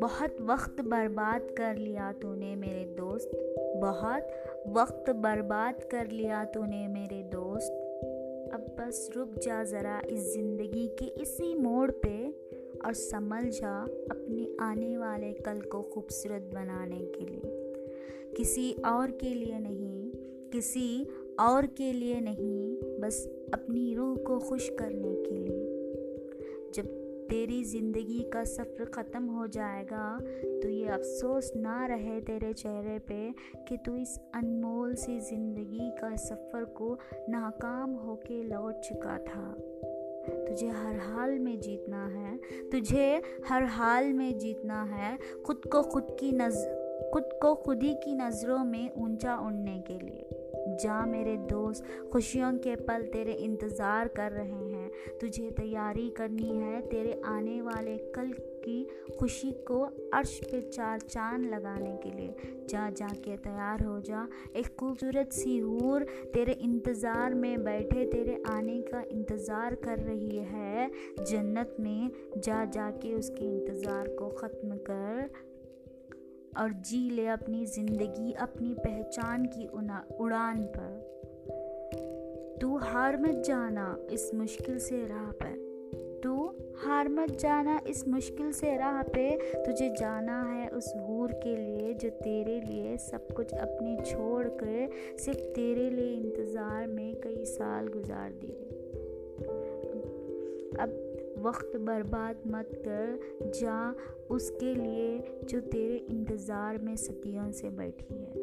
बहुत वक्त बर्बाद कर लिया तूने मेरे दोस्त। बहुत वक्त बर्बाद कर लिया तूने मेरे दोस्त। अब बस रुक जा ज़रा इस ज़िंदगी के इसी मोड़ पे और समझ जा अपने आने वाले कल को खूबसूरत बनाने के लिए। किसी और के लिए नहीं, किसी और के लिए नहीं, बस अपनी रूह को खुश करने के लिए। जब तेरी ज़िंदगी का सफ़र ख़त्म हो जाएगा तो ये अफसोस ना रहे तेरे चेहरे पे कि तू इस अनमोल सी ज़िंदगी का सफ़र को नाकाम होके लौट चुका था। तुझे हर हाल में जीतना है, तुझे हर हाल में जीतना है, खुद को खुद की नज, खुद को खुद ही की नज़रों में ऊँचा उड़ने के लिए। जा मेरे दोस्त, खुशियों के पल तेरे इंतज़ार कर रहे हैं। तुझे तैयारी करनी है, तेरे आने वाले कल की खुशी को अर्श पे चार चाँद लगाने के लिए। जा जा के तैयार हो जा। एक खूबसूरत सी हूर तेरे इंतज़ार में बैठे, तेरे आने का इंतज़ार कर रही है। जन्नत में जा जा के उसके इंतज़ार को ख़त्म कर। और जी ले अपनी ज़िंदगी, अपनी पहचान की उड़ान पर। तू हार मत जाना इस मुश्किल से राह पर तू हार मत जाना इस मुश्किल से राह पे। तुझे जाना है उस हूर के लिए जो तेरे लिए सब कुछ अपने छोड़ कर सिर्फ़ तेरे लिए इंतज़ार में कई साल गुजार दिए अब वक्त बर्बाद मत कर, जा, उसके लिए जो तेरे इंतज़ार में सदियों से बैठी है।